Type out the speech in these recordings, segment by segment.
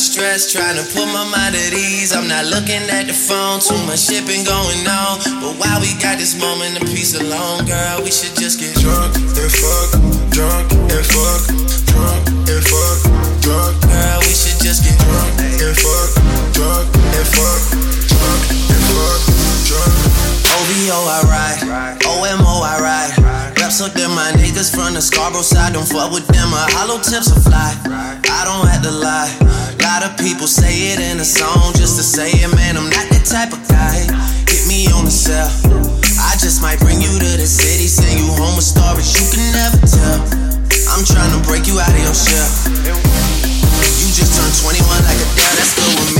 Stress, trying to put my mind at ease. I'm not looking at the phone, too much shipping going on. But while we got this moment of peace alone, girl, we should just get drunk and fuck, drunk and fuck, drunk and fuck, drunk. Girl, we should just get drunk and fuck, side. Don't fuck with them, my hollow tips will fly. I don't have to lie A lot of people say it in a song just to say it, man. I'm not that type of guy. Hit me on the cell. I just might bring you to the city, send you home with stories you can never tell. I'm trying to break you out of your shell. You just turned 21 like a dad, that's good with me.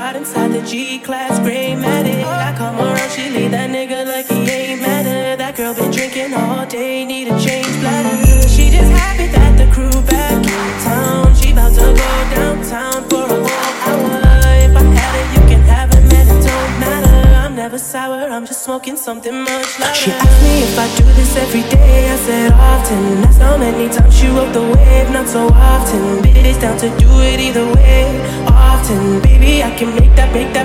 ride inside the G-Class gray Matic. I'm just smoking something much louder. She asked me if I do this every day. I said often. That's how many times she rode the wave. Not so often. But it is down to do it either way. Often, baby, I can make that, make that